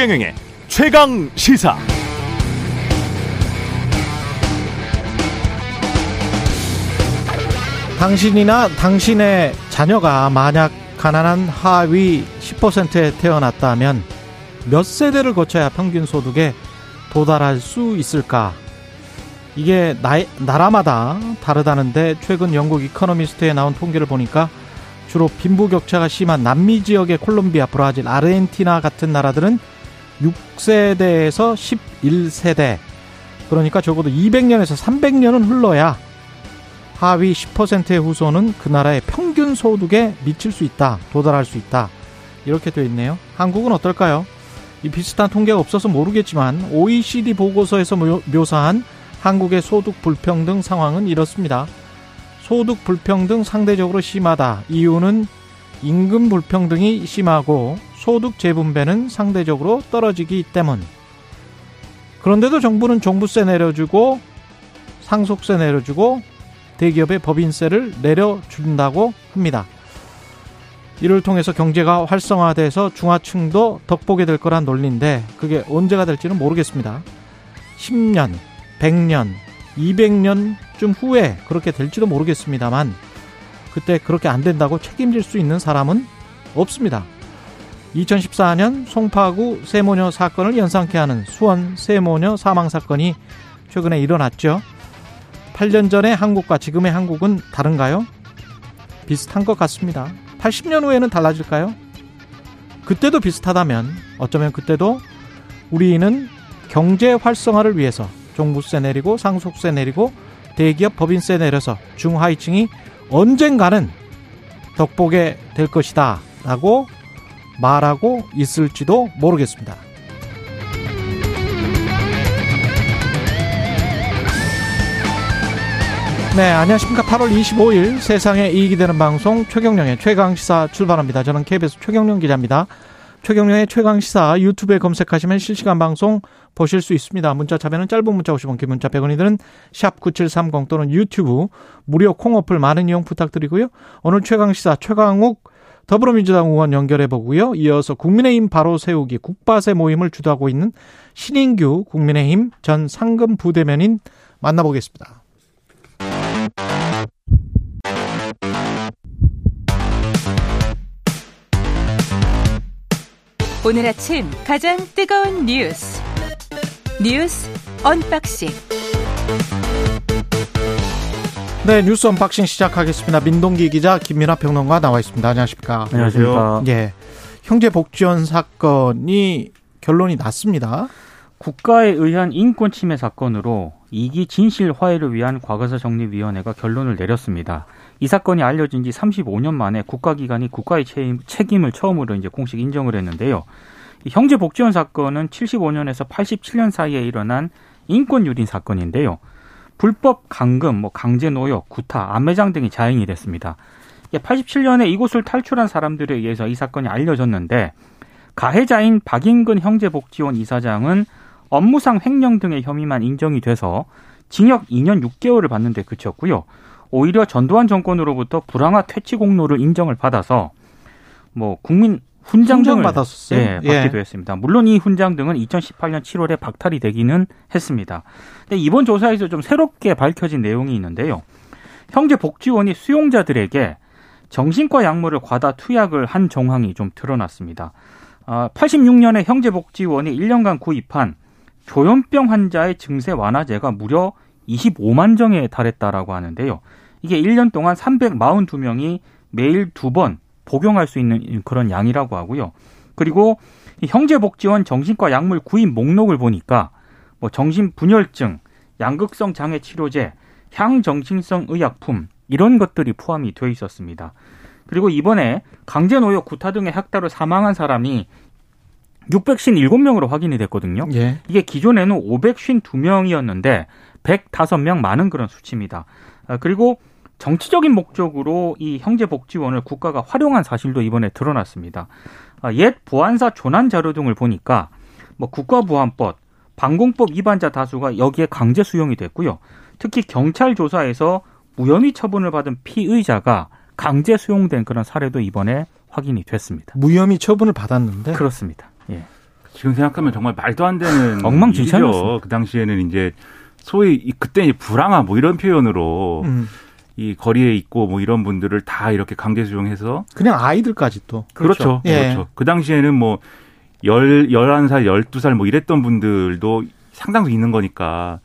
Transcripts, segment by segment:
최경영의 최강 시사. 당신이나 당신의 자녀가 만약 가난한 하위 10%에 태어났다면 몇 세대를 거쳐야 평균 소득에 도달할 수 있을까? 이게 나, 나라마다 다르다는데 최근 영국 이코노미스트에 나온 통계를 보니까 주로 빈부 격차가 심한 남미 지역의 콜롬비아, 브라질, 아르헨티나 같은 나라들은 6세대에서 11세대. 그러니까 적어도 200년에서 300년은 흘러야 하위 10%의 후손은 그 나라의 평균 소득에 미칠 수 있다. 도달할 수 있다. 이렇게 되어 있네요. 한국은 어떨까요? 이 비슷한 통계가 없어서 모르겠지만 OECD 보고서에서 묘사한 한국의 소득 불평등 상황은 이렇습니다. 소득 불평등 상대적으로 심하다. 이유는 임금 불평등이 심하고 소득 재분배는 상대적으로 떨어지기 때문. 그런데도 정부는 종부세 내려주고 상속세 내려주고 대기업의 법인세를 내려준다고 합니다. 이를 통해서 경제가 활성화돼서 중하층도 덕보게 될 거란 논리인데 그게 언제가 될지는 모르겠습니다. 10년, 100년, 200년쯤 후에 그렇게 될지도 모르겠습니다만 그때 그렇게 안 된다고 책임질 수 있는 사람은 없습니다. 2014년 송파구 세모녀 사건을 연상케 하는 수원 세모녀 사망 사건이 최근에 일어났죠. 8년 전의 한국과 지금의 한국은 다른가요? 비슷한 것 같습니다. 80년 후에는 달라질까요? 그때도 비슷하다면 어쩌면 그때도 우리는 경제 활성화를 위해서 종부세 내리고 상속세 내리고 대기업 법인세 내려서 중하위층이 언젠가는 덕보게 될 것이다 라고 말하고 있을지도 모르겠습니다. 네, 안녕하십니까. 8월 25일 세상에 이익이 되는 방송 최경령의 최강시사 출발합니다. 저는 KBS 최경령 기자입니다. 최경령의 최강시사 유튜브에 검색하시면 실시간 방송 보실 수 있습니다. 문자 참여는 짧은 문자 50원, 긴 문자 100원이 드는 샵9730 또는 유튜브 무료 콩 어플 많은 이용 부탁드리고요. 오늘 최강시사 최강욱 더불어민주당 의원 연결해 보고요. 이어서 국민의힘 바로 세우기 국바세 모임을 주도하고 있는 신인규 국민의힘 전 상금 부대면인 만나보겠습니다. 오늘 아침 가장 뜨거운 뉴스 뉴스 unboxing 네 뉴스 unboxing 시작하겠습니다. 민동기 기자 김민아 평론가 나와 있습니다. 안녕하십니까? 안녕하세요. 예, 형제 복지원 사건이 결론이 났습니다. 국가에 의한 인권 침해 사건으로 이기 진실 화해를 위한 과거사 정리위원회가 결론을 내렸습니다. 이 사건이 알려진 지 35년 만에 국가기관이 국가의 책임 을 처음으로 이제 공식 인정을 했는데요. 형제 복지원 사건은 75년에서 87년 사이에 일어난 인권 유린 사건인데요. 불법 강금, 뭐 강제 노역, 구타, 암매장 등이 자행이 됐습니다. 87년에 이곳을 탈출한 사람들에 의해서 이 사건이 알려졌는데 가해자인 박인근 형제복지원 이사장은 업무상 횡령 등의 혐의만 인정이 돼서 징역 2년 6개월을 받는데 그쳤고요. 오히려 전두환 정권으로부터 불황화 퇴치 공로를 인정을 받아서 뭐 국민 훈장 등을 받았었어요. 예, 받기도 예. 했습니다. 물론 이 훈장 등은 2018년 7월에 박탈이 되기는 했습니다. 근데 이번 조사에서 좀 새롭게 밝혀진 내용이 있는데요. 형제 복지원이 수용자들에게 정신과 약물을 과다 투약을 한 정황이 좀 드러났습니다. 86년에 아, 형제 복지원이 1년간 구입한 조현병 환자의 증세 완화제가 무려 25만 정에 달했다라고 하는데요. 이게 1년 동안 342명이 매일 두번 복용할 수 있는 그런 양이라고 하고요. 그리고 형제복지원 정신과 약물 구입 목록을 보니까 뭐 정신분열증, 양극성 장애 치료제, 향정신성 의약품 이런 것들이 포함이 되어 있었습니다. 그리고 이번에 강제 노역, 구타 등의 학대로 사망한 사람이 657명으로 확인이 됐거든요. 예. 이게 기존에는 552명이었는데 105명 많은 그런 수치입니다. 아, 그리고 정치적인 목적으로 이 형제복지원을 국가가 활용한 사실도 이번에 드러났습니다. 아, 옛 보안사 조난 자료 등을 보니까 뭐 국가보안법, 방공법 위반자 다수가 여기에 강제 수용이 됐고요. 특히 경찰 조사에서 무혐의 처분을 받은 피의자가 강제 수용된 그런 사례도 이번에 확인이 됐습니다. 무혐의 처분을 받았는데 그렇습니다. 예. 지금 생각하면 정말 말도 안 되는 엉망진창이었어. 그 당시에는 이제 소위 그때 이제 불황아 뭐 이런 표현으로 음. 이 거리에 있고 뭐 이런 분들을 다 이렇게 강제 수용해서 그냥 아이들까지 또. 그렇죠. 예. 그렇죠. 그 당시에는 뭐 열, 열한 살 열두 살 뭐 이랬던 분들도 상당수 있는 거니까.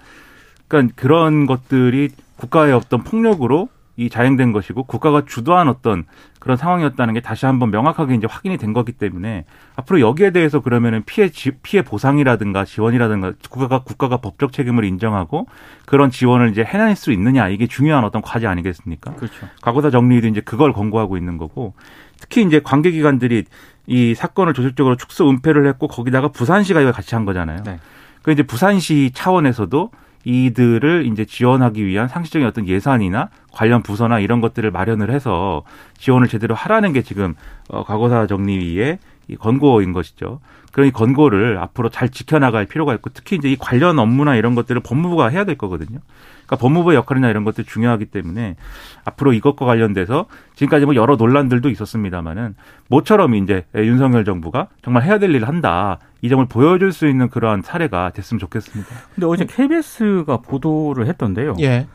그러니까 그런 것들이 국가의 어떤 폭력으로 이 자행된 것이고 국가가 주도한 어떤 그런 상황이었다는 게 다시 한번 명확하게 이제 확인이 된 거기 때문에 앞으로 여기에 대해서 그러면은 피해 지, 피해 보상이라든가 지원이라든가 국가가 국가가 법적 책임을 인정하고 그런 지원을 이제 해낼 수 있느냐 이게 중요한 어떤 과제 아니겠습니까? 그렇죠. 과거사 정리도 이제 그걸 권고하고 있는 거고 특히 이제 관계기관들이 이 사건을 조직적으로 축소 은폐를 했고 거기다가 부산시가 이걸 같이 한 거잖아요. 네. 그 이제 부산시 차원에서도 이들을 이제 지원하기 위한 상시적인 어떤 예산이나 관련 부서나 이런 것들을 마련을 해서 지원을 제대로 하라는 게 지금 어, 과거사 정리위의 이 권고인 것이죠. 그런 이 권고를 앞으로 잘 지켜나갈 필요가 있고 특히 이제 이 관련 업무나 이런 것들을 법무부가 해야 될 거거든요. 그러니까 법무부의 역할이나 이런 것들이 중요하기 때문에 앞으로 이것과 관련돼서 지금까지 뭐 여러 논란들도 있었습니다만은 모처럼 이제 윤석열 정부가 정말 해야 될 일을 한다. 이 점을 보여줄 수 있는 그러한 사례가 됐으면 좋겠습니다. 근데 어제 KBS가 보도를 했던데요. 예.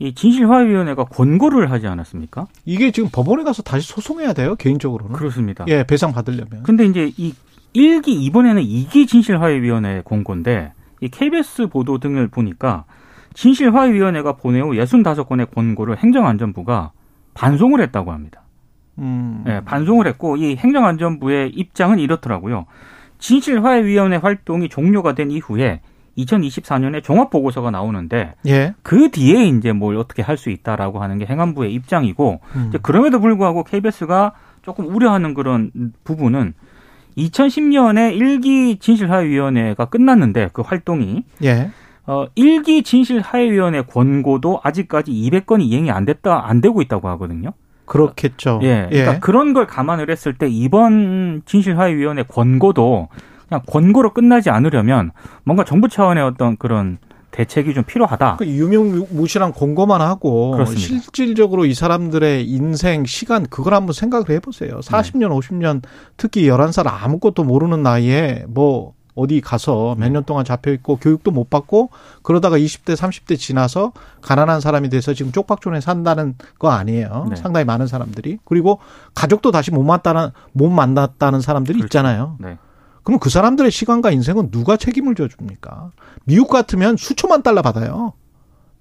이 진실화위원회가 권고를 하지 않았습니까? 이게 지금 법원에 가서 다시 소송해야 돼요, 개인적으로는. 그렇습니다. 예, 배상 받으려면. 근데 이제 이 1기 이번에는 2기 진실화해위원회 공고인데 이 KBS 보도 등을 보니까 진실화해위원회가 보내후 65건의 권고를 행정안전부가 반송을 했다고 합니다. 음. 예, 반송을 했고 이 행정안전부의 입장은 이렇더라고요. 진실화해위원회 활동이 종료가 된 이후에 2024년에 종합 보고서가 나오는데 예. 그 뒤에 이제 뭘 어떻게 할 수 있다라고 하는 게 행안부의 입장이고 음. 그럼에도 불구하고 KBS가 조금 우려하는 그런 부분은 2010년에 1기 진실화해위원회가 끝났는데 그 활동이 예. 어 1기 진실화해위원회 권고도 아직까지 200건이 이행이 안 됐다 안 되고 있다고 하거든요. 그렇겠죠. 예. 그러니까 그런 걸 감안을 했을 때 이번 진실화해위원회 권고도 그냥 권고로 끝나지 않으려면 뭔가 정부 차원의 어떤 그런 대책이 좀 필요하다. 그 유명무실한 권고만 하고 그렇습니다. 실질적으로 이 사람들의 인생 시간 그걸 한번 생각을 해보세요. 40년, 50년 특히 11살 아무것도 모르는 나이에 뭐 어디 가서 몇 년 동안 잡혀 있고 교육도 못 받고 그러다가 20대, 30대 지나서 가난한 사람이 돼서 지금 쪽박촌에 산다는 거 아니에요. 네. 상당히 많은 사람들이 그리고 가족도 다시 못 만났다는 못 만났다는 사람들이 그렇죠. 있잖아요. 네. 그럼 그 사람들의 시간과 인생은 누가 책임을 져줍니까? 미국 같으면 수천만 달러 받아요.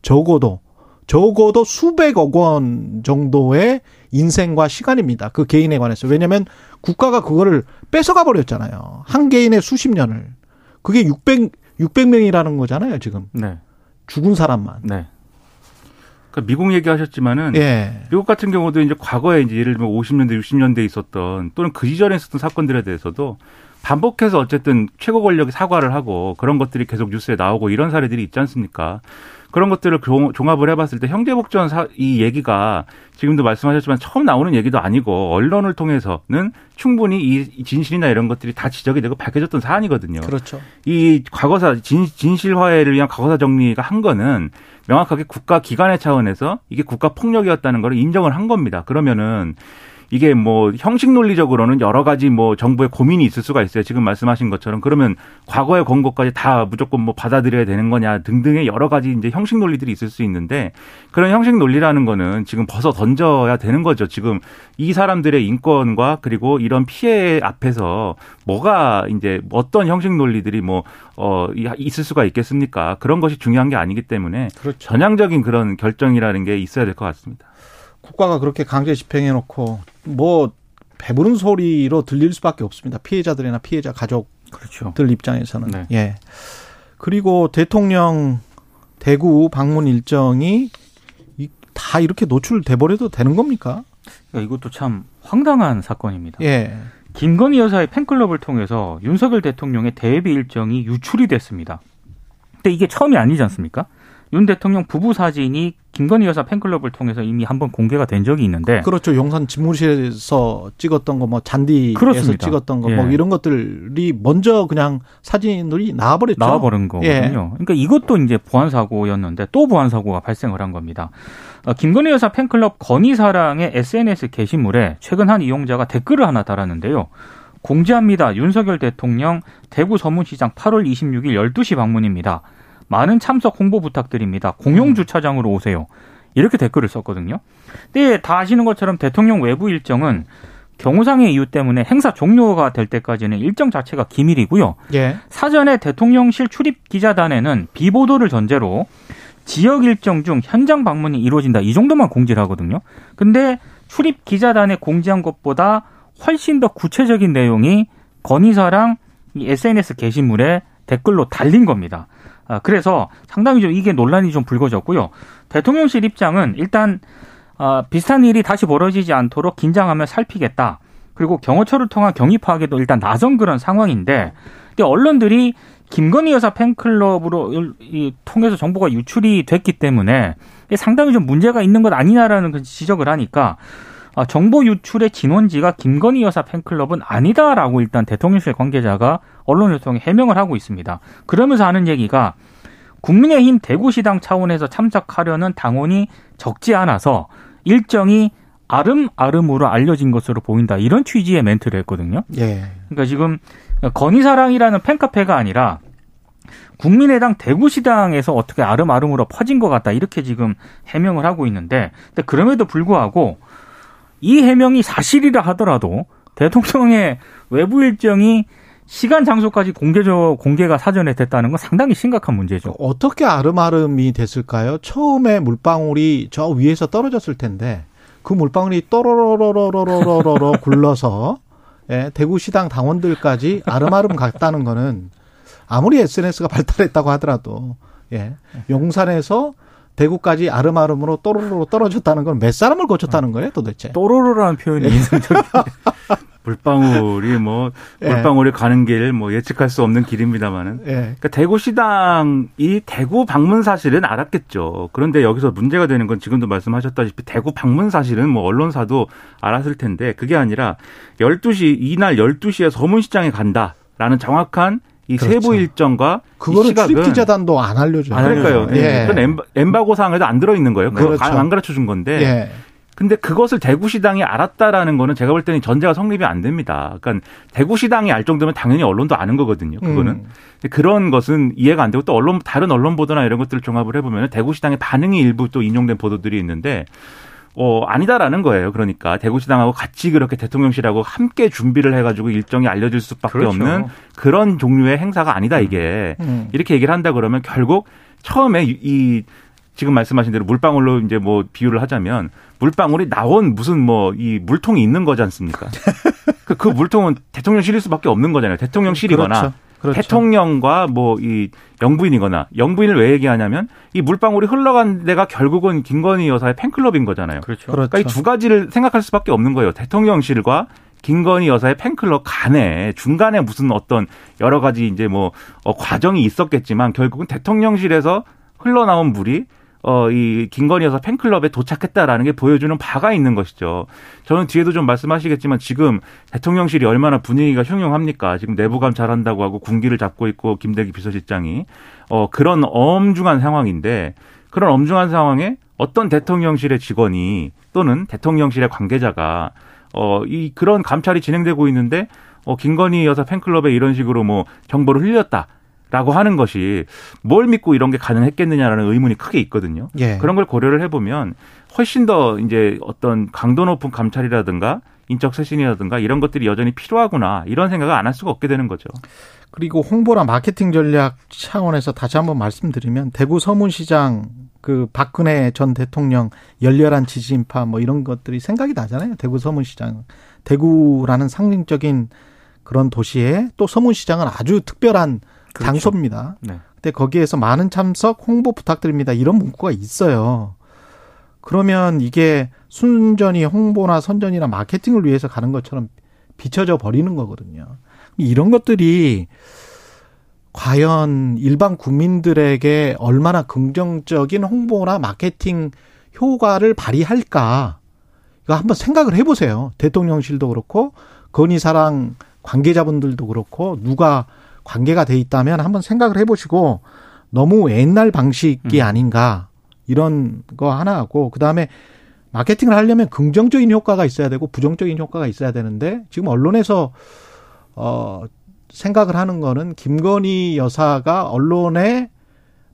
적어도. 적어도 수백억 원 정도의 인생과 시간입니다. 그 개인에 관해서. 왜냐하면 국가가 그거를 뺏어가 버렸잖아요. 한 개인의 수십 년을. 그게 600, 600명이라는 거잖아요, 지금. 네. 죽은 사람만. 네. 그러니까 미국 얘기하셨지만은 예. 미국 같은 경우도 이제 과거에 이제 예를 들면 50년대, 60년대에 있었던 또는 그 이전에 있었던 사건들에 대해서도 반복해서 어쨌든 최고 권력이 사과를 하고 그런 것들이 계속 뉴스에 나오고 이런 사례들이 있지 않습니까? 그런 것들을 종- 종합을 해봤을 때 형제복전 사, 이 얘기가 지금도 말씀하셨지만 처음 나오는 얘기도 아니고 언론을 통해서는 충분히 이 진실이나 이런 것들이 다 지적이 되고 밝혀졌던 사안이거든요. 그렇죠. 이 과거사 진, 진실화해를 위한 과거사 정리가 한 거는 명확하게 국가 기관의 차원에서 이게 국가 폭력이었다는 걸 인정을 한 겁니다. 그러면은 이게 뭐 형식 논리적으로는 여러 가지 뭐 정부의 고민이 있을 수가 있어요. 지금 말씀하신 것처럼 그러면 과거의 권고까지 다 무조건 뭐 받아들여야 되는 거냐 등등의 여러 가지 이제 형식 논리들이 있을 수 있는데 그런 형식 논리라는 거는 지금 벗어 던져야 되는 거죠. 지금 이 사람들의 인권과 그리고 이런 피해 앞에서 뭐가 이제 어떤 형식 논리들이 뭐 어, 있을 수가 있겠습니까? 그런 것이 중요한 게 아니기 때문에 그렇죠. 전향적인 그런 결정이라는 게 있어야 될 것 같습니다. 국가가 그렇게 강제 집행해 놓고 뭐 배부른 소리로 들릴 수밖에 없습니다. 피해자들이나 피해자 가족 그렇죠. 들 입장에서는 네. 예 그리고 대통령 대구 방문 일정이 이- 다 이렇게 노출돼 버려도 되는 겁니까? 그러니까 이것도 참 황당한 사건입니다. 예 김건희 여사의 팬클럽을 통해서 윤석열 대통령의 대비 일정이 유출이 됐습니다. 근데 이게 처음이 아니지 않습니까? 윤 대통령 부부 사진이 김건희 여사 팬클럽을 통해서 이미 한번 공개가 된 적이 있는데 그렇죠 용산 집무실에서 찍었던 거 뭐 잔디에서 그렇습니다. 찍었던 거뭐 예. 이런 것들이 먼저 그냥 사진들이 나와버렸죠. 나와버린 거거든요. 예. 그러니까 이것도 이제 보안 사고였는데 또 보안 사고가 발생을 한 겁니다. 어, 김건희 여사 팬클럽 건희사랑의 SNS 게시물에 최근 한 이용자가 댓글을 하나 달았는데요. 공지합니다. 윤석열 대통령 대구 서문시장 8월 26일 12시 방문입니다. 많은 참석 홍보 부탁드립니다. 공용 주차장으로 오세요. 이렇게 댓글을 썼거든요. 근데 다 아시는 것처럼 대통령 외부 일정은 경호상의 이유 때문에 행사 종료가 될 때까지는 일정 자체가 기밀이고요. 예. 사전에 대통령실 출입 기자단에는 비보도를 전제로 지역 일정 중 현장 방문이 이루어진다 이 정도만 공지를 하거든요. 근데 출입 기자단에 공지한 것보다 훨씬 더 구체적인 내용이 건의사랑 이 SNS 게시물에 댓글로 달린 겁니다. 아, 그래서 상당히 좀 이게 논란이 좀 불거졌고요. 대통령실 입장은 일단 아, 비슷한 일이 다시 벌어지지 않도록 긴장하며 살피겠다. 그리고 경호처를 통한 경위 파악에도 일단 나선 그런 상황인데, 근데 언론들이 김건희 여사 팬클럽으로 이, 통해서 정보가 유출이 됐기 때문에 상당히 좀 문제가 있는 것 아니냐라는 그 지적을 하니까 아, 정보 유출의 진원지가 김건희 여사 팬클럽은 아니다라고 일단 대통령실 관계자가 언론을 통해 해명을 하고 있습니다. 그러면서 하는 얘기가 국민의힘 대구시당 차원에서 참석하려는 당원이 적지 않아서 일정이 아름아름으로 알려진 것으로 보인다. 이런 취지의 멘트를 했거든요. 예. 그러니까 지금 건희사랑이라는 팬카페가 아니라 국민의당 대구시당에서 어떻게 아름아름으로 퍼진 것 같다. 이렇게 지금 해명을 하고 있는데, 근데 그럼에도 불구하고 이 해명이 사실이라 하더라도 대통령의 외부 일정이 시간 장소까지 공개적 공개가 사전에 됐다는 건 상당히 심각한 문제죠. 어떻게 아름아름이 됐을까요? 처음에 물방울이 저 위에서 떨어졌을 텐데 그 물방울이 또로로로로로로로 굴러서 예, 대구시당 당원들까지 아름아름 갔다는 거는 아무리 SNS가 발달했다고 하더라도 예, 용산에서 대구까지 아름아름으로 또로로 떨어졌다는 건 몇 사람을 거쳤다는 거예요, 도대체? 또로로라는 표현이 인상적이에요. 물방울이 뭐 예. 물방울이 가는 길 뭐 예측할 수 없는 길입니다만은 예. 그러니까 대구 시당이 대구 방문 사실은 알았겠죠. 그런데 여기서 문제가 되는 건 지금도 말씀하셨다시피 대구 방문 사실은 뭐 언론사도 알았을 텐데 그게 아니라 12시 이날 12시에 서문시장에 간다라는 정확한 이 그렇죠. 세부 일정과 이 그거는 시각은 출입 기자단도 안 알려줘요. 안 그러니까요. 알려줘요. 예. 그건 엠바, 엠바고 사항에도 안 들어 있는 거예요. 그거 그렇죠. 안 가르쳐 준 건데. 예. 근데 그것을 대구시당이 알았다라는 거는 제가 볼 때는 전제가 성립이 안 됩니다. 그러니까 대구시당이 알 정도면 당연히 언론도 아는 거거든요. 그거는. 음. 그런 것은 이해가 안 되고 또 언론 다른 언론 보도나 이런 것들을 종합을 해보면 대구시당의 반응이 일부 또 인용된 보도들이 있는데 어 아니다라는 거예요. 그러니까 대구시당하고 같이 그렇게 대통령실하고 함께 준비를 해가지고 일정이 알려질 수밖에 그렇죠. 없는 그런 종류의 행사가 아니다 이게 음. 이렇게 얘기를 한다 그러면 결국 처음에 이- 이 지금 말씀하신 대로 물방울로 이제 뭐 비유를 하자면 물방울이 나온 무슨 뭐 이 물통이 있는 거지 않습니까? 그, 그 물통은 대통령실일 수밖에 없는 거잖아요. 대통령실이거나 그렇죠. 그렇죠. 대통령과 뭐 이 영부인이거나 영부인을 왜 얘기하냐면 이 물방울이 흘러간 데가 결국은 김건희 여사의 팬클럽인 거잖아요. 그렇죠. 그렇죠. 그러니까 이 두 가지를 생각할 수밖에 없는 거예요. 대통령실과 김건희 여사의 팬클럽 간에 중간에 무슨 어떤 여러 가지 이제 뭐 어, 과정이 있었겠지만 결국은 대통령실에서 흘러나온 물이 어, 이 김건희 여사 팬클럽에 도착했다라는 게 보여주는 바가 있는 것이죠. 저는 뒤에도 좀 말씀하시겠지만 지금 대통령실이 얼마나 분위기가 흉흉합니까? 지금 내부감 잘한다고 하고 군기를 잡고 있고 김대기 비서실장이 어, 그런 엄중한 상황인데 그런 엄중한 상황에 어떤 대통령실의 직원이 또는 대통령실의 관계자가 어, 이 그런 감찰이 진행되고 있는데 어, 김건희 여사 팬클럽에 이런 식으로 뭐 정보를 흘렸다. 라고 하는 것이 뭘 믿고 이런 게 가능했겠느냐라는 의문이 크게 있거든요. 예. 그런 걸 고려를 해보면 훨씬 더 이제 어떤 강도 높은 감찰이라든가 인적 쇄신이라든가 이런 것들이 여전히 필요하구나 이런 생각을 안 할 수가 없게 되는 거죠. 그리고 홍보나 마케팅 전략 차원에서 다시 한번 말씀드리면 대구 서문시장 그 박근혜 전 대통령 열렬한 지지 인파 뭐 이런 것들이 생각이 나잖아요. 대구 서문시장. 대구라는 상징적인 그런 도시에 또 서문시장은 아주 특별한 그렇죠. 장소입니다. 네. 근데 거기에서 많은 참석 홍보 부탁드립니다. 이런 문구가 있어요. 그러면 이게 순전히 홍보나 선전이나 마케팅을 위해서 가는 것처럼 비춰져 버리는 거거든요. 이런 것들이 과연 일반 국민들에게 얼마나 긍정적인 홍보나 마케팅 효과를 발휘할까? 이거 한번 생각을 해보세요. 대통령실도 그렇고 건의사랑 관계자분들도 그렇고 누가 관계가 돼 있다면 한번 생각을 해보시고 너무 옛날 방식이 음. 아닌가 이런 거 하나 하고 그 다음에 마케팅을 하려면 긍정적인 효과가 있어야 되고 부정적인 효과가 있어야 되는데 지금 언론에서 어 생각을 하는 거는 김건희 여사가 언론에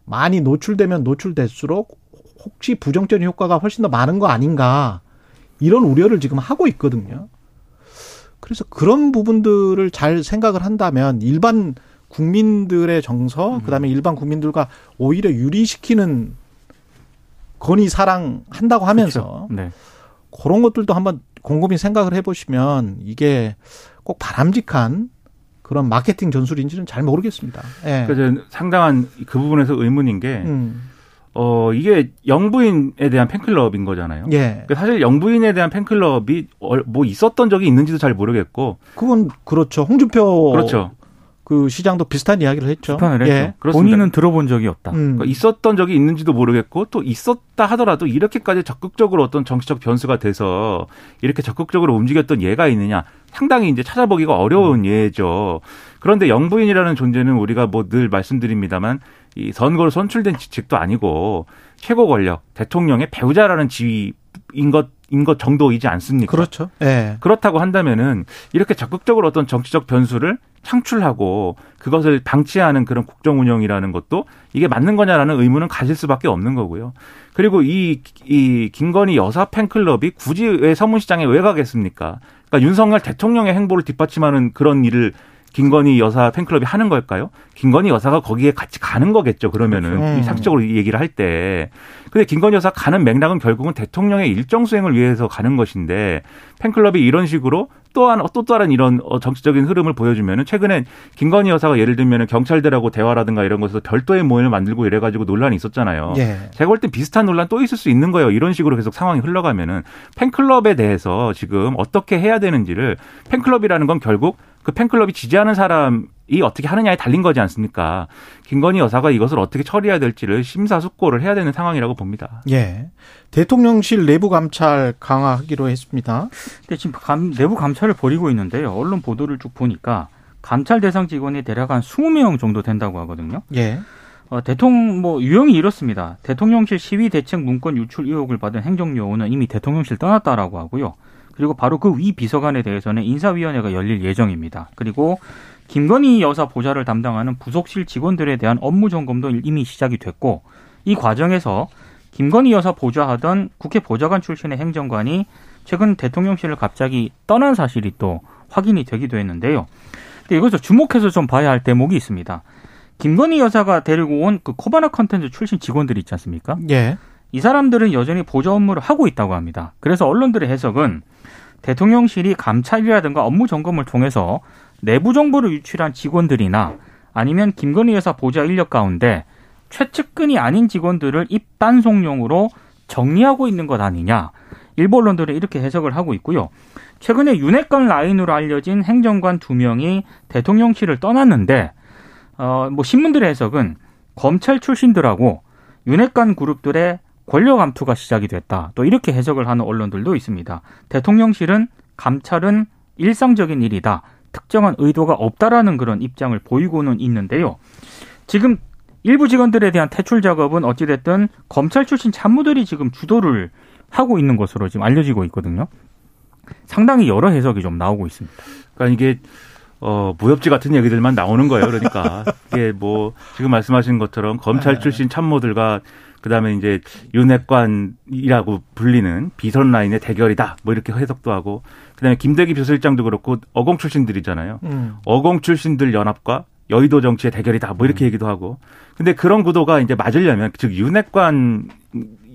많이 노출되면 노출될수록 혹시 부정적인 효과가 훨씬 더 많은 거 아닌가 이런 우려를 지금 하고 있거든요. 그래서 그런 부분들을 잘 생각을 한다면 일반 국민들의 정서, 음. 그다음에 일반 국민들과 오히려 유리시키는 건의 사랑 한다고 하면서 그렇죠. 네. 그런 것들도 한번 곰곰이 생각을 해보시면 이게 꼭 바람직한 그런 마케팅 전술인지는 잘 모르겠습니다. 예. 그래서 상당한 그 부분에서 의문인 게 음. 어, 이게 영부인에 대한 팬클럽인 거잖아요. 예. 그러니까 사실 영부인에 대한 팬클럽이 뭐 있었던 적이 있는지도 잘 모르겠고. 그건 그렇죠. 홍준표. 그렇죠. 그 시장도 비슷한 이야기를 했죠. 했죠. 예. 본인은 들어본 적이 없다. 음. 그러니까 있었던 적이 있는지도 모르겠고 또 있었다 하더라도 이렇게까지 적극적으로 어떤 정치적 변수가 돼서 이렇게 적극적으로 움직였던 예가 있느냐 상당히 이제 찾아보기가 어려운 음. 예죠. 그런데 영부인이라는 존재는 우리가 뭐 늘 말씀드립니다만 이 선거로 선출된 직책도 아니고 최고 권력 대통령의 배우자라는 지위인 것. 인것 정도이지 않습니까? 그렇죠. 예. 그렇다고 한다면은 이렇게 적극적으로 어떤 정치적 변수를 창출하고 그것을 방치하는 그런 국정 운영이라는 것도 이게 맞는 거냐라는 의문은 가질 수밖에 없는 거고요. 그리고 이, 이 김건희 여사 팬클럽이 굳이 왜 서문시장에 왜 가겠습니까? 그러니까 윤석열 대통령의 행보를 뒷받침하는 그런 일을 김건희 여사 팬클럽이 하는 걸까요? 김건희 여사가 거기에 같이 가는 거겠죠. 그러면은 그렇죠. 상식적으로 얘기를 할 때. 근데 김건희 여사 가는 맥락은 결국은 대통령의 일정 수행을 위해서 가는 것인데 팬클럽이 이런 식으로 또한 또 다른 이런 어, 정치적인 흐름을 보여주면은 최근에 김건희 여사가 예를 들면은 경찰들하고 대화라든가 이런 것에서 별도의 모임을 만들고 이래가지고 논란이 있었잖아요. 예. 제가 볼 때 비슷한 논란 또 있을 수 있는 거예요. 이런 식으로 계속 상황이 흘러가면은 팬클럽에 대해서 지금 어떻게 해야 되는지를 팬클럽이라는 건 결국 그 팬클럽이 지지하는 사람이 어떻게 하느냐에 달린 거지 않습니까? 김건희 여사가 이것을 어떻게 처리해야 될지를 심사숙고를 해야 되는 상황이라고 봅니다. 예. 대통령실 내부 감찰 강화하기로 했습니다. 근데 지금 감, 내부 감찰을 벌이고 있는데요. 언론 보도를 쭉 보니까 감찰 대상 직원이 대략 한 20명 정도 된다고 하거든요. 예. 어, 대통령 뭐 유형이 이렇습니다. 대통령실 시위 대책 문건 유출 의혹을 받은 행정요원은 이미 대통령실 떠났다라고 하고요. 그리고 바로 그 위 비서관에 대해서는 인사위원회가 열릴 예정입니다. 그리고 김건희 여사 보좌를 담당하는 부속실 직원들에 대한 업무 점검도 이미 시작이 됐고 이 과정에서 김건희 여사 보좌하던 국회 보좌관 출신의 행정관이 최근 대통령실을 갑자기 떠난 사실이 또 확인이 되기도 했는데요. 근데 이것을 주목해서 좀 봐야 할 대목이 있습니다. 김건희 여사가 데리고 온 그 코바나 컨텐츠 출신 직원들이 있지 않습니까? 예. 이 사람들은 여전히 보좌 업무를 하고 있다고 합니다. 그래서 언론들의 해석은 대통령실이 감찰이라든가 업무 점검을 통해서 내부 정보를 유출한 직원들이나 아니면 김건희 여사 보좌 인력 가운데 최측근이 아닌 직원들을 입단속용으로 정리하고 있는 것 아니냐. 일부 언론들은 이렇게 해석을 하고 있고요. 최근에 윤핵관 라인으로 알려진 행정관 두 명이 대통령실을 떠났는데 어, 뭐 신문들의 해석은 검찰 출신들하고 윤핵관 그룹들의 권력 감투가 시작이 됐다. 또 이렇게 해석을 하는 언론들도 있습니다. 대통령실은 감찰은 일상적인 일이다. 특정한 의도가 없다라는 그런 입장을 보이고는 있는데요. 지금 일부 직원들에 대한 퇴출 작업은 어찌됐든 검찰 출신 참모들이 지금 주도를 하고 있는 것으로 지금 알려지고 있거든요. 상당히 여러 해석이 좀 나오고 있습니다. 그러니까 이게 어, 무협지 같은 얘기들만 나오는 거예요. 그러니까 이게 뭐 지금 말씀하신 것처럼 검찰 네. 출신 참모들과 그다음에 이제 윤핵관이라고 불리는 비선 라인의 대결이다. 뭐 이렇게 해석도 하고 그다음에 김대기 비서실장도 그렇고 어공 출신들이잖아요. 음. 어공 출신들 연합과 여의도 정치의 대결이다. 뭐 이렇게 음. 얘기도 하고. 근데 그런 구도가 이제 맞으려면 즉 윤핵관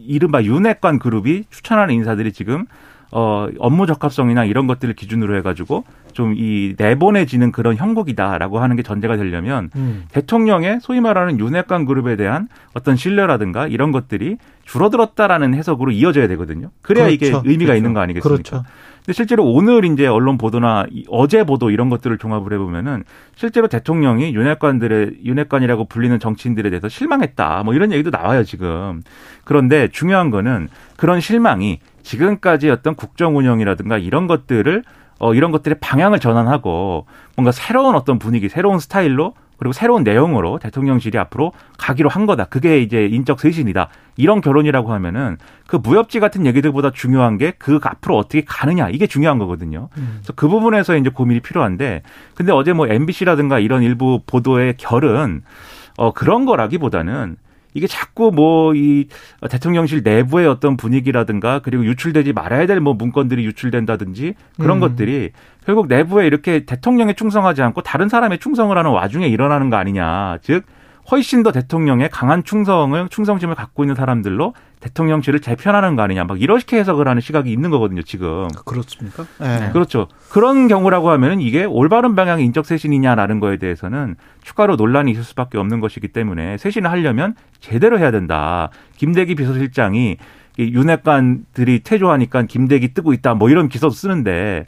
이른바 윤핵관 그룹이 추천하는 인사들이 지금 어, 업무 적합성이나 이런 것들을 기준으로 해가지고 좀 이 내보내지는 그런 형국이다라고 하는 게 전제가 되려면 음. 대통령의 소위 말하는 윤핵관 그룹에 대한 어떤 신뢰라든가 이런 것들이 줄어들었다라는 해석으로 이어져야 되거든요. 그래야 그렇죠. 이게 의미가 그렇죠. 있는 거 아니겠습니까? 그렇죠. 근데 실제로 오늘 이제 언론 보도나 어제 보도 이런 것들을 종합을 해보면은 실제로 대통령이 윤핵관들의 윤핵관이라고 불리는 정치인들에 대해서 실망했다. 뭐 이런 얘기도 나와요 지금. 그런데 중요한 거는 그런 실망이 지금까지 어떤 국정 운영이라든가 이런 것들을 어 이런 것들의 방향을 전환하고 뭔가 새로운 어떤 분위기, 새로운 스타일로 그리고 새로운 내용으로 대통령실이 앞으로 가기로 한 거다. 그게 이제 인적 쇄신이다. 이런 결론이라고 하면은 그 무협지 같은 얘기들보다 중요한 게 그 앞으로 어떻게 가느냐 이게 중요한 거거든요. 음. 그래서 그 부분에서 이제 고민이 필요한데 근데 어제 뭐 MBC라든가 이런 일부 보도의 결은 어 그런 거라기보다는 이게 자꾸 뭐 이 대통령실 내부의 어떤 분위기라든가 그리고 유출되지 말아야 될 뭐 문건들이 유출된다든지 그런 음. 것들이 결국 내부에 이렇게 대통령에 충성하지 않고 다른 사람에 충성을 하는 와중에 일어나는 거 아니냐. 즉 훨씬 더 대통령의 강한 충성을 충성심을 갖고 있는 사람들로 대통령실을 재편하는 거 아니냐. 막 이렇게 해석을 하는 시각이 있는 거거든요, 지금. 그렇습니까? 네. 그렇죠. 그런 경우라고 하면은 이게 올바른 방향의 인적 쇄신이냐라는 거에 대해서는 추가로 논란이 있을 수밖에 없는 것이기 때문에 쇄신을 하려면 제대로 해야 된다. 김대기 비서실장이 이 윤핵관들이 퇴조하니까 김대기 뜨고 있다. 뭐 이런 기사도 쓰는데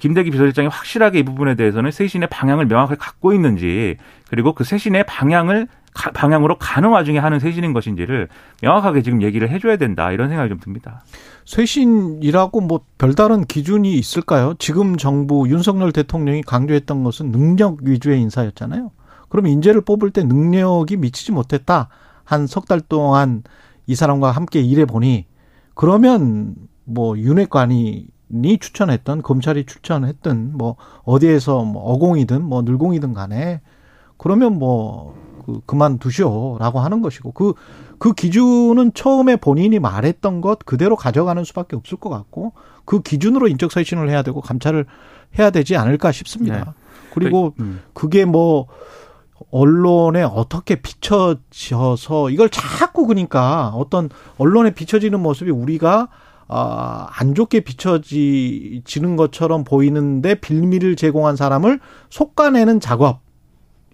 김대기 비서실장이 확실하게 이 부분에 대해서는 쇄신의 방향을 명확하게 갖고 있는지 그리고 그 쇄신의 방향을 가- 방향으로 가는 와중에 하는 쇄신인 것인지를 명확하게 지금 얘기를 해줘야 된다 이런 생각이 좀 듭니다. 쇄신이라고 뭐 별다른 기준이 있을까요? 지금 정부 윤석열 대통령이 강조했던 것은 능력 위주의 인사였잖아요. 그럼 인재를 뽑을 때 능력이 미치지 못했다. 한 석 달 동안 이 사람과 함께 일해 보니 그러면 뭐 윤핵관이 니 추천했던 검찰이 추천했던 뭐 어디에서 뭐 어공이든 뭐 늘공이든 간에 그러면 뭐 그, 그만두시오라고 하는 것이고 그, 그 기준은 처음에 본인이 말했던 것 그대로 가져가는 수밖에 없을 것 같고 그 기준으로 인적 쇄신을 해야 되고 감찰을 해야 되지 않을까 싶습니다. 네. 그리고 음. 그게 뭐 언론에 어떻게 비춰져서 이걸 자꾸 그러니까 어떤 언론에 비춰지는 모습이 우리가 아, 안 좋게 비춰지는 것처럼 보이는데 빌미를 제공한 사람을 속아내는 작업.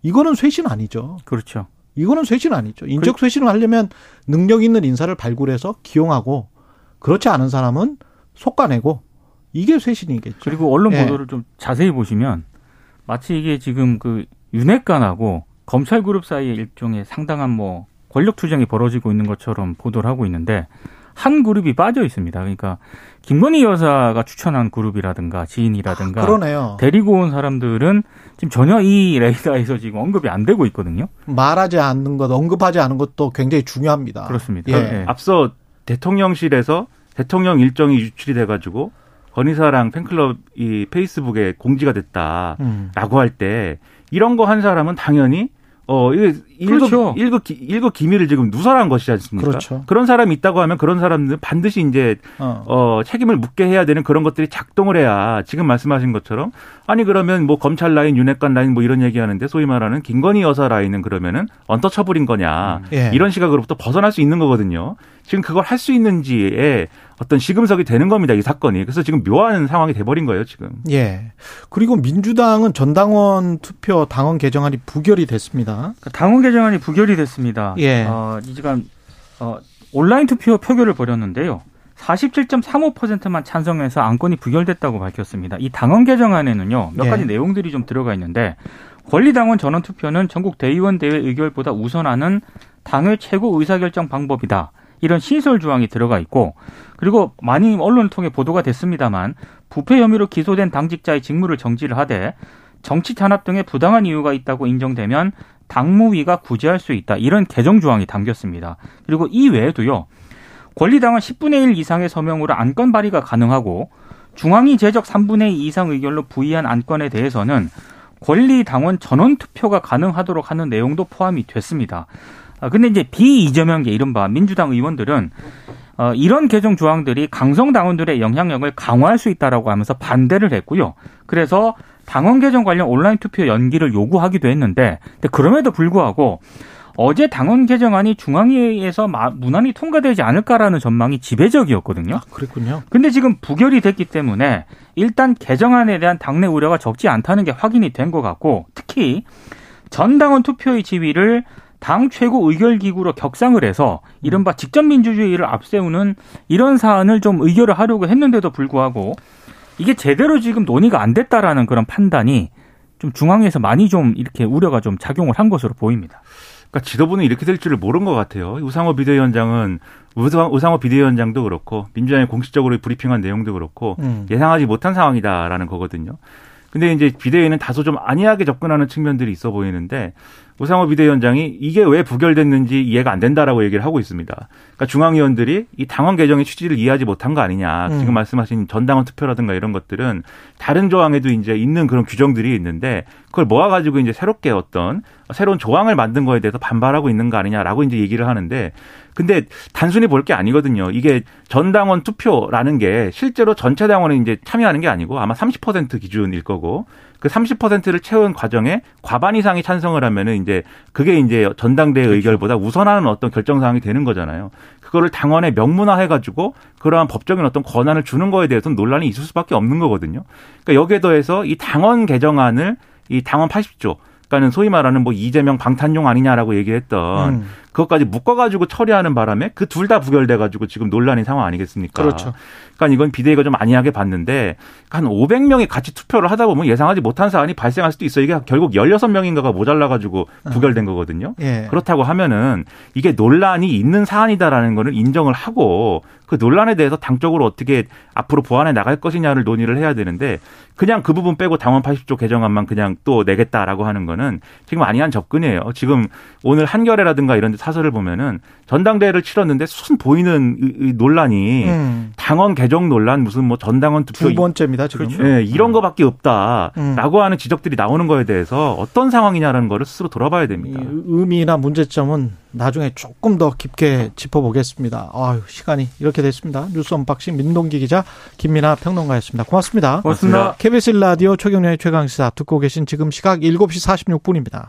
이거는 쇄신 아니죠. 그렇죠. 이거는 쇄신 아니죠. 인적 쇄신을 하려면 능력 있는 인사를 발굴해서 기용하고 그렇지 않은 사람은 속아내고 이게 쇄신이겠죠. 그리고 언론 예. 보도를 좀 자세히 보시면 마치 이게 지금 그 윤핵관하고 검찰 그룹 사이에 일종의 상당한 뭐 권력 투쟁이 벌어지고 있는 것처럼 보도를 하고 있는데 한 그룹이 빠져 있습니다. 그러니까 김건희 여사가 추천한 그룹이라든가 지인이라든가 그러네요. 데리고 온 사람들은 지금 전혀 이 레이더에서 지금 언급이 안 되고 있거든요. 말하지 않는 것, 언급하지 않은 것도 굉장히 중요합니다. 그렇습니다. 예. 예. 앞서 대통령실에서 대통령 일정이 유출이 돼가지고 건희사랑 팬클럽 이 페이스북에 공지가 됐다라고 음. 할때 이런 거 한 사람은 당연히 어 이게 그렇죠. 일급 일급 기- 일급 기밀을 지금 누설한 것이지 않습니까? 그렇죠. 런 사람이 있다고 하면 그런 사람들은 반드시 이제 어. 어, 책임을 묻게 해야 되는 그런 것들이 작동을 해야 지금 말씀하신 것처럼 아니 그러면 뭐 검찰 라인, 윤핵관 라인 뭐 이런 얘기하는데 소위 말하는 김건희 여사 라인은 그러면은 언터처블인 거냐 예. 이런 시각으로부터 벗어날 수 있는 거거든요. 지금 그걸 할 수 있는지에 어떤 시금석이 되는 겁니다 이 사건이. 그래서 지금 묘한 상황이 돼버린 거예요 지금. 예. 그리고 민주당은 전당원 투표 당원 개정안이 부결이 됐습니다. 그러니까 당원 개 정안이 부결이 됐습니다. 예. 어, 이 시간 어, 온라인 투표 표결을 벌였는데요. 47.35%만 찬성해서 안건이 부결됐다고 밝혔습니다. 이 당원 개정안에는요 몇 예. 가지 내용들이 좀 들어가 있는데 권리당원 전원 투표는 전국 대의원 대회 의결보다 우선하는 당의 최고 의사결정 방법이다. 이런 신설 조항이 들어가 있고 그리고 많이 언론을 통해 보도가 됐습니다만 부패 혐의로 기소된 당직자의 직무를 정지를 하되 정치 탄압 등의 부당한 이유가 있다고 인정되면 당무위가 구제할 수 있다. 이런 개정 조항이 담겼습니다. 그리고 이 외에도요. 권리당원 10분의 1 이상의 서명으로 안건 발의가 가능하고 중앙위 제적 3분의 2 이상 의결로 부의한 안건에 대해서는 권리당원 전원 투표가 가능하도록 하는 내용도 포함이 됐습니다. 아, 근데 이제 비이재명계 이른바 민주당 의원들은 어, 이런 개정 조항들이 강성 당원들의 영향력을 강화할 수 있다라고 하면서 반대를 했고요. 그래서 당원 개정 관련 온라인 투표 연기를 요구하기도 했는데, 그럼에도 불구하고 어제 당원 개정안이 중앙위에서 마- 무난히 통과되지 않을까라는 전망이 지배적이었거든요. 아, 그랬군요. 근데 지금 부결이 됐기 때문에 일단 개정안에 대한 당내 우려가 적지 않다는 게 확인이 된 것 같고 특히 전당원 투표의 지위를 당 최고 의결 기구로 격상을 해서 이른바 직접 민주주의를 앞세우는 이런 사안을 좀 의결을 하려고 했는데도 불구하고 이게 제대로 지금 논의가 안 됐다라는 그런 판단이 좀 중앙에서 많이 좀 이렇게 우려가 좀 작용을 한 것으로 보입니다. 그러니까 지도부는 이렇게 될 줄을 모른 것 같아요. 우상호 비대위원장은 우상- 우상호 비대위원장도 그렇고 민주당이 공식적으로 브리핑한 내용도 그렇고 음. 예상하지 못한 상황이다라는 거거든요. 근데 이제 비대위는 다소 좀 안이하게 접근하는 측면들이 있어 보이는데 우상호 비대위원장이 이게 왜 부결됐는지 이해가 안 된다라고 얘기를 하고 있습니다. 그러니까 중앙위원들이 이 당원 개정의 취지를 이해하지 못한 거 아니냐. 음. 지금 말씀하신 전당원 투표라든가 이런 것들은 다른 조항에도 이제 있는 그런 규정들이 있는데 그걸 모아가지고 이제 새롭게 어떤 새로운 조항을 만든 거에 대해서 반발하고 있는 거 아니냐라고 이제 얘기를 하는데 근데 단순히 볼 게 아니거든요. 이게 전당원 투표라는 게 실제로 전체 당원에 이제 참여하는 게 아니고 아마 30% 기준일 거고 그 30%를 채운 과정에 과반 이상이 찬성을 하면은 이제 그게 이제 전당대회 의결보다 우선하는 어떤 결정 사항이 되는 거잖아요. 그거를 당원에 명문화해 가지고 그러한 법적인 어떤 권한을 주는 거에 대해서는 논란이 있을 수밖에 없는 거거든요. 그러니까 여기에 더해서 이 당원 개정안을 이 당원 80조 그러니까는 소위 말하는 뭐 이재명 방탄용 아니냐라고 얘기했던 음. 그것까지 묶어가지고 처리하는 바람에 그 둘 다 부결돼가지고 지금 논란인 상황 아니겠습니까? 그렇죠. 그러니까 이건 비대위가 좀 안이하게 봤는데 한 500명이 같이 투표를 하다 보면 예상하지 못한 사안이 발생할 수도 있어요. 이게 결국 16명인가가 모자라가지고 부결된 거거든요. 예. 그렇다고 하면은 이게 논란이 있는 사안이다라는 거를 인정을 하고 그 논란에 대해서 당적으로 어떻게 앞으로 보완해 나갈 것이냐를 논의를 해야 되는데 그냥 그 부분 빼고 당원 80조 개정안만 그냥 또 내겠다라고 하는 거는 지금 안이한 접근이에요. 지금 오늘 한겨레라든가 이런 데 사설을 보면은 전당대회를 치렀는데 순 보이는 이- 논란이 음. 당원 개정 논란 무슨 뭐 전당원 투표 두 번째입니다, 지금. 예, 이런 거밖에 없다라고 음. 하는 지적들이 나오는 거에 대해서 어떤 상황이냐라는 거를 스스로 돌아봐야 이 됩니다. 의미나 문제점은 나중에 조금 더 깊게 짚어보겠습니다. 아유, 시간이 이렇게 됐습니다. 뉴스 unboxing 민동기 기자, 김민아 평론가였습니다. 고맙습니다. 고맙습니다. KBS 라디오 최경영의 최강시사 듣고 계신 지금 시각 7시 46분입니다.